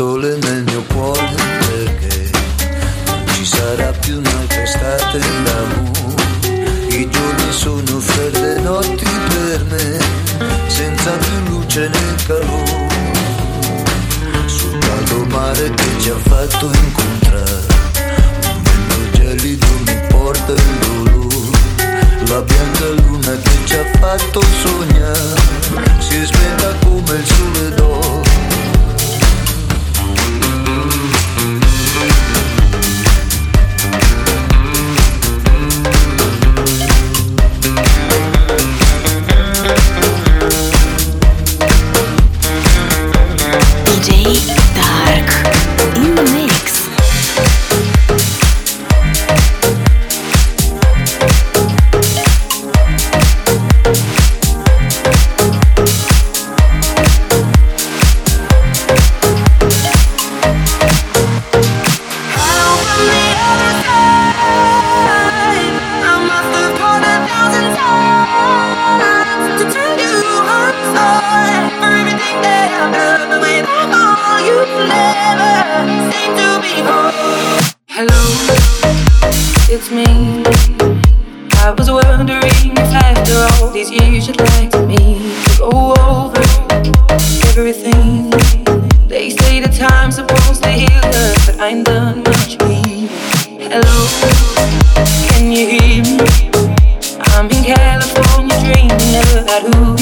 solen forgotten how it felt before the world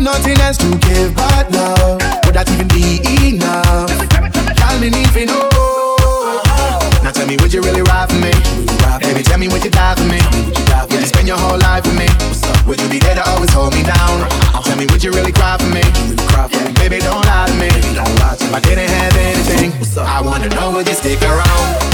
have nothing else to give but love. Would that even be enough? Tell me if you know. Now tell me, would you really ride for me? Baby, tell me, would you die for me? Would you spend your whole life with me? Would you be there to always hold me down? Tell me, would you really cry for me? Baby, don't lie to me. If I didn't have anything, I wanna know, would you stick around?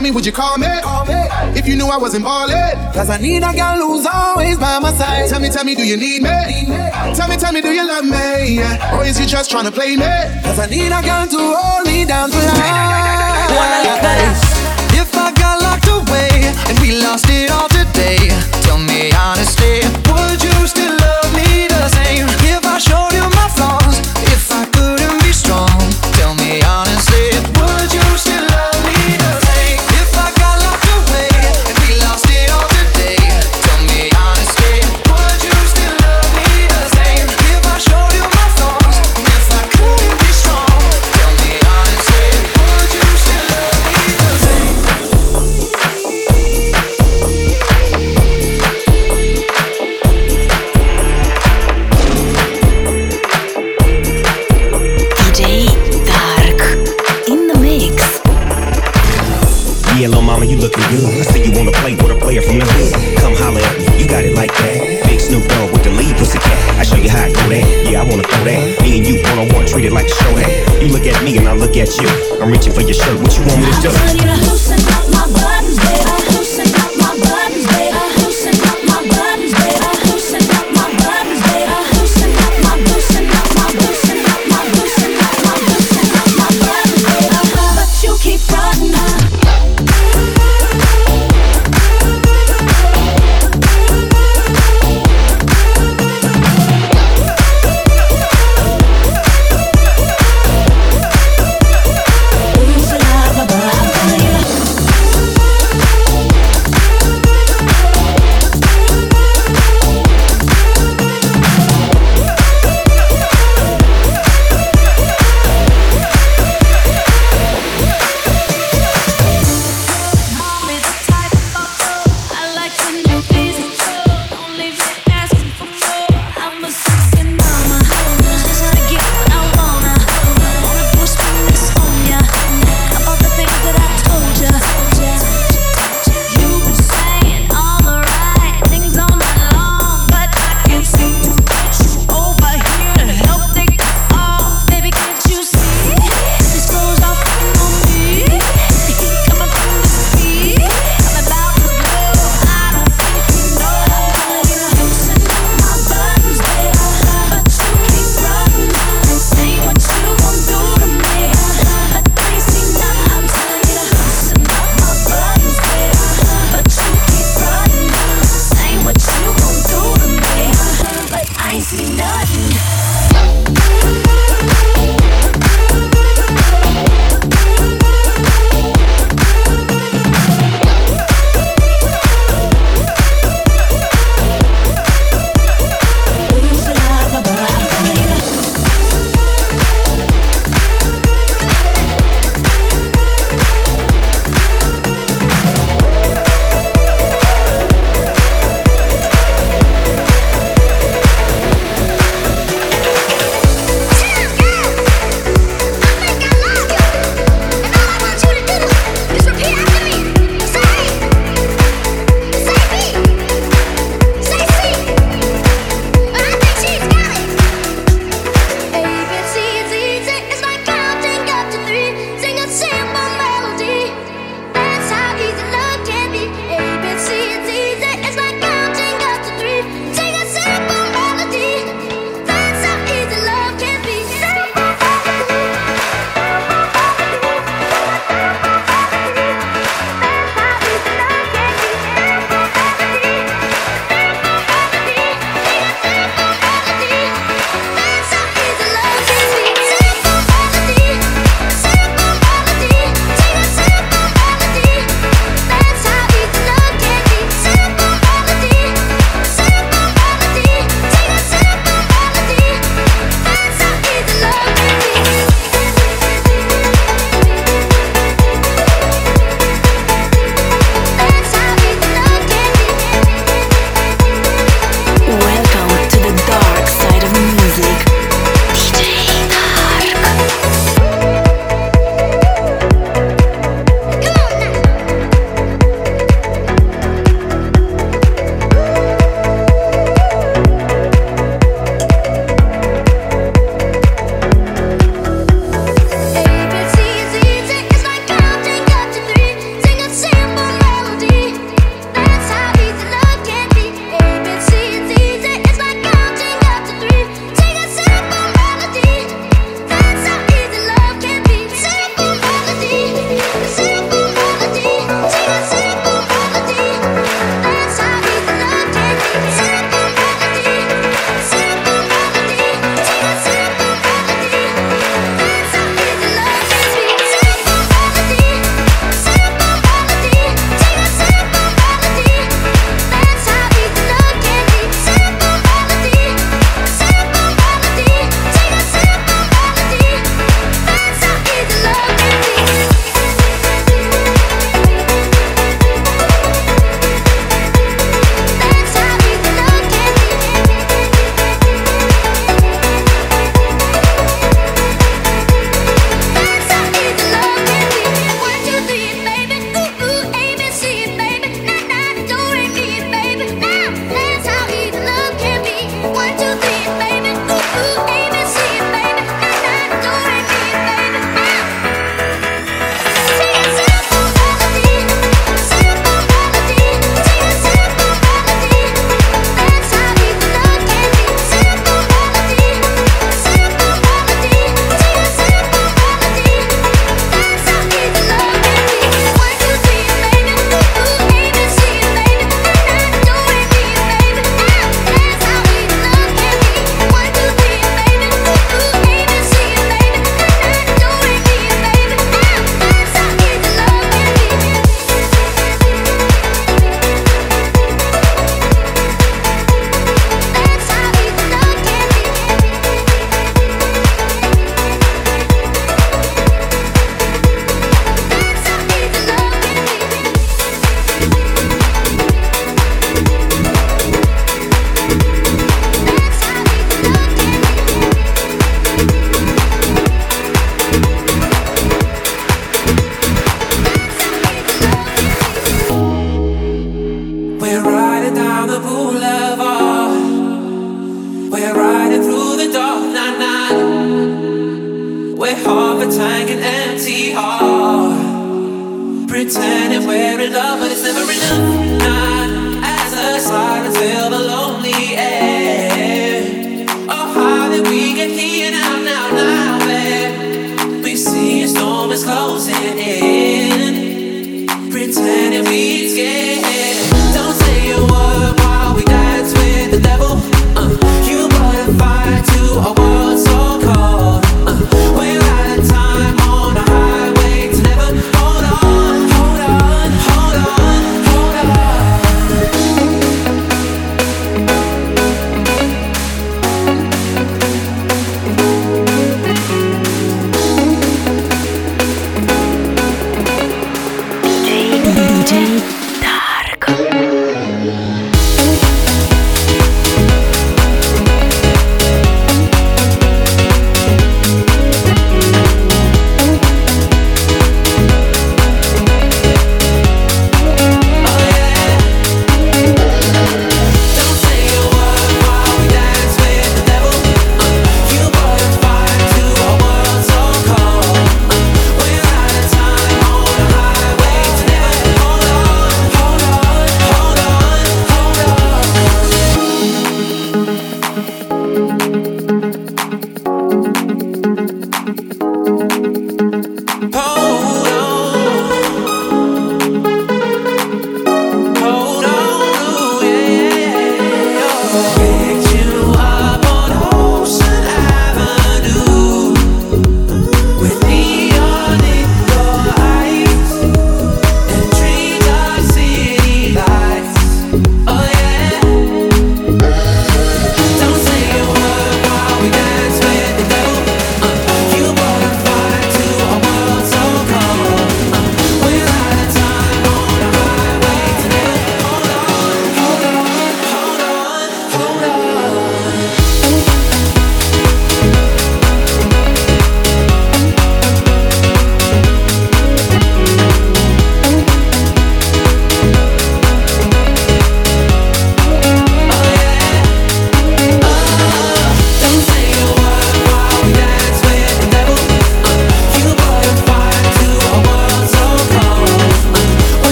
tell me, would you call me? Call me. If you knew I wasn't ballin'. Cause I need a girl who's always by my side. Tell me, tell me, do you need me? Need me. Tell me, tell me, do you love me? Or is you just trying to play me? Cause I need a girl to hold me down to life. If I got locked away and we lost it all today. and I look at you. I'm reaching for your shirt. What you want me to do? I need a house and my buttons. baby.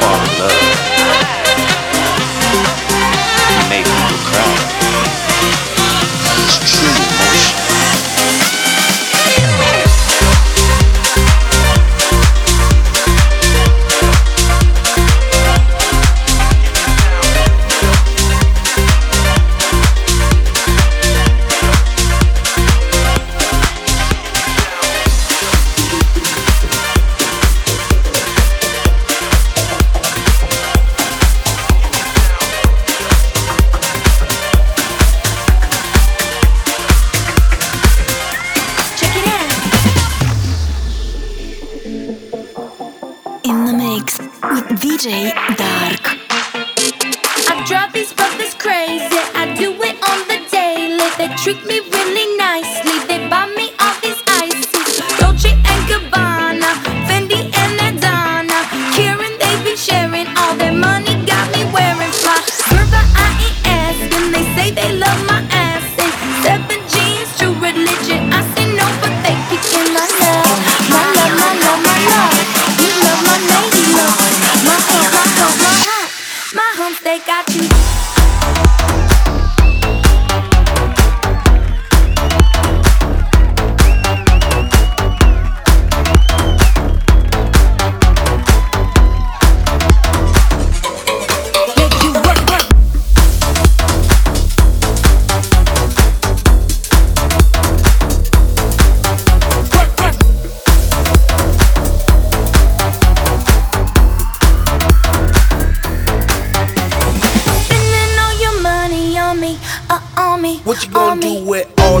Fall in love, for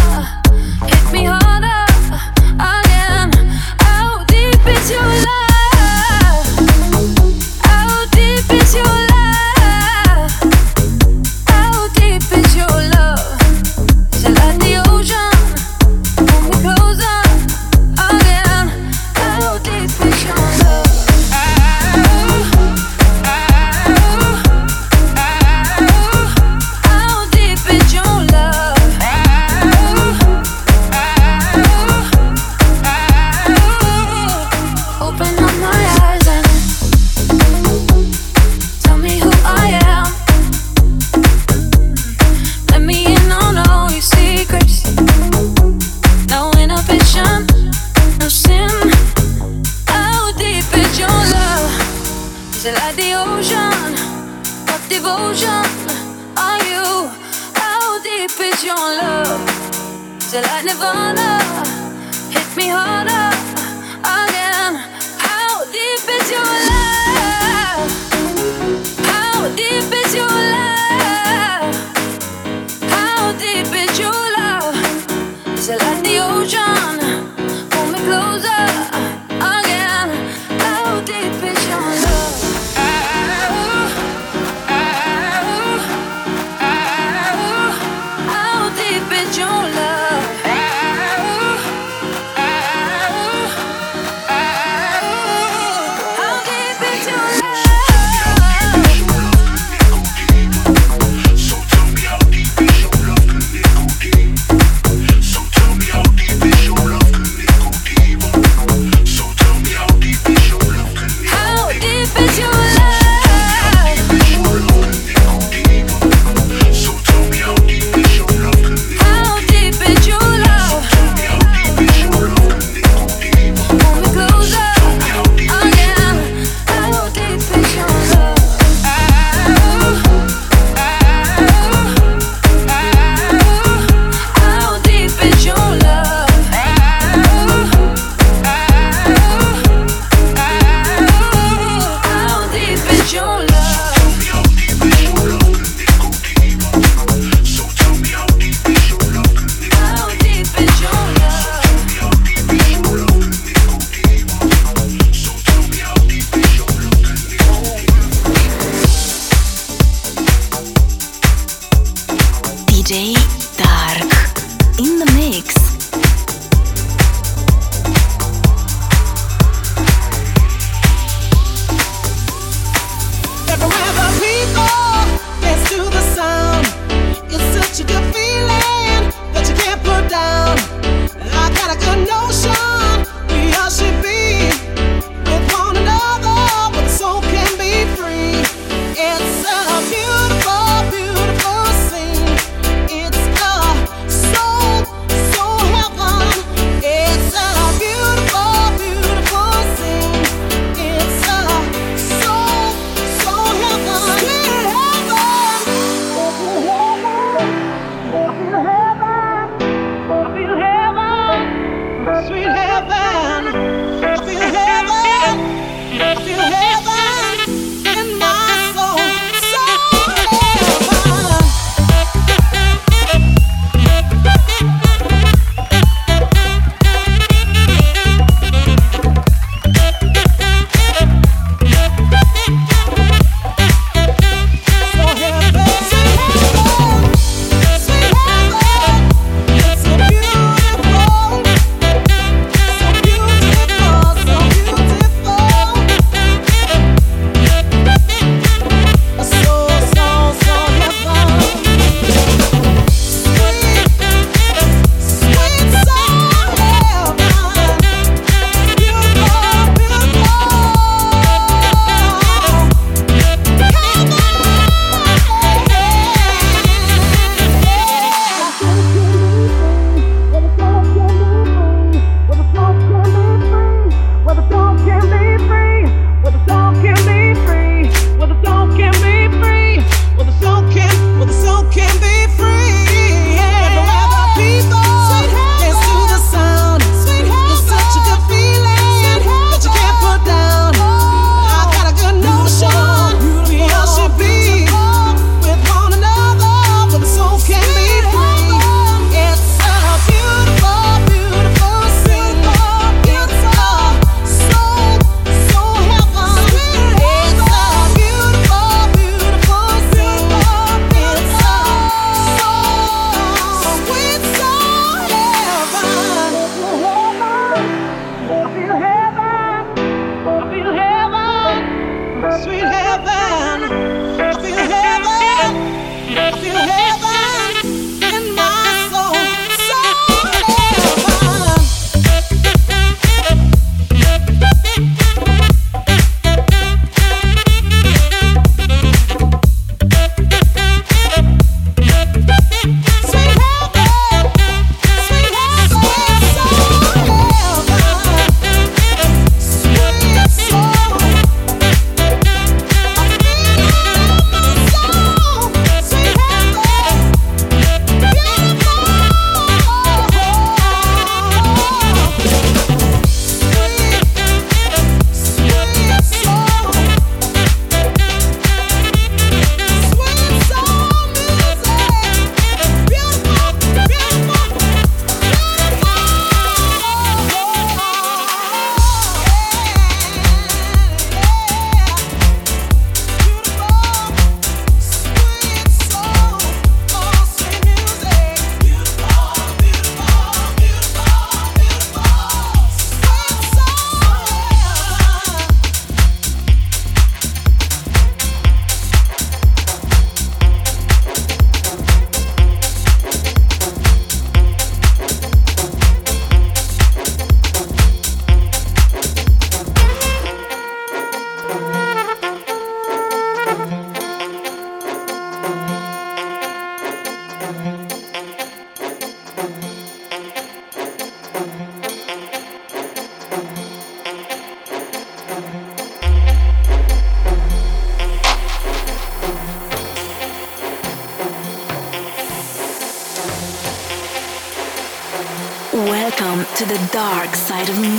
Dark side of music.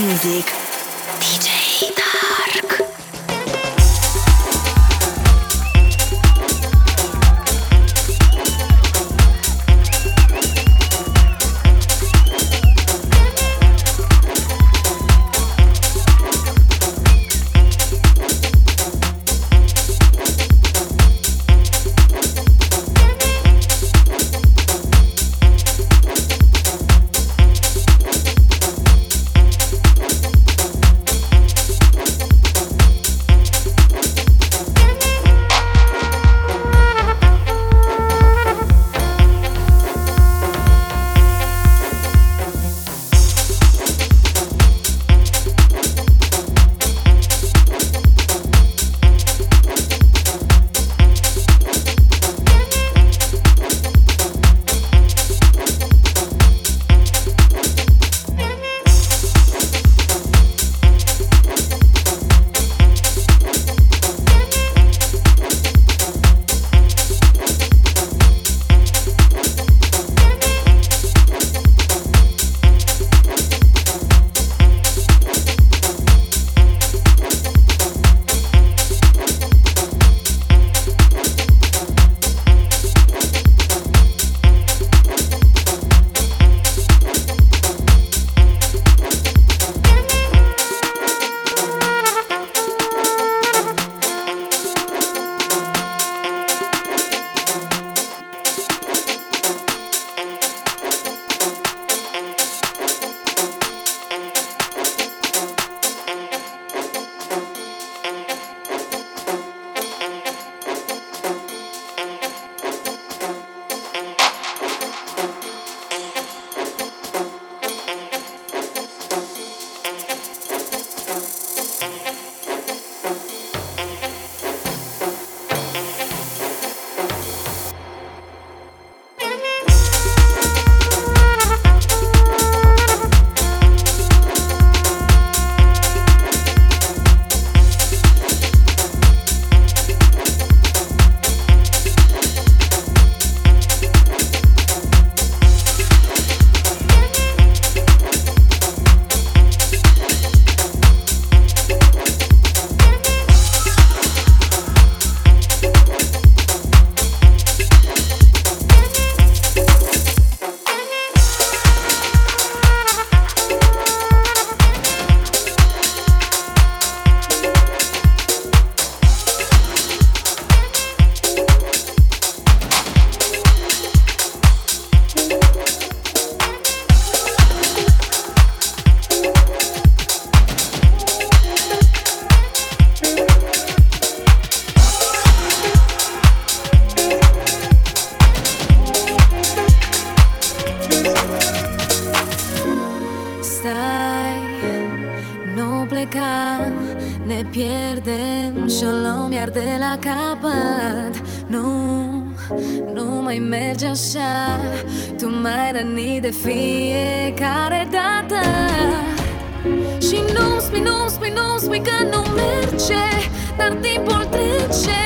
pierdem și o luăm iar de la capăt. Nu, nu mai merge așa Tu mai răni de fiecare dată. Și nu spui, nu spui, nu spui că nu merge Dar timpul trece.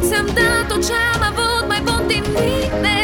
Ți-am dat tot ce am avut, mai pot din mine.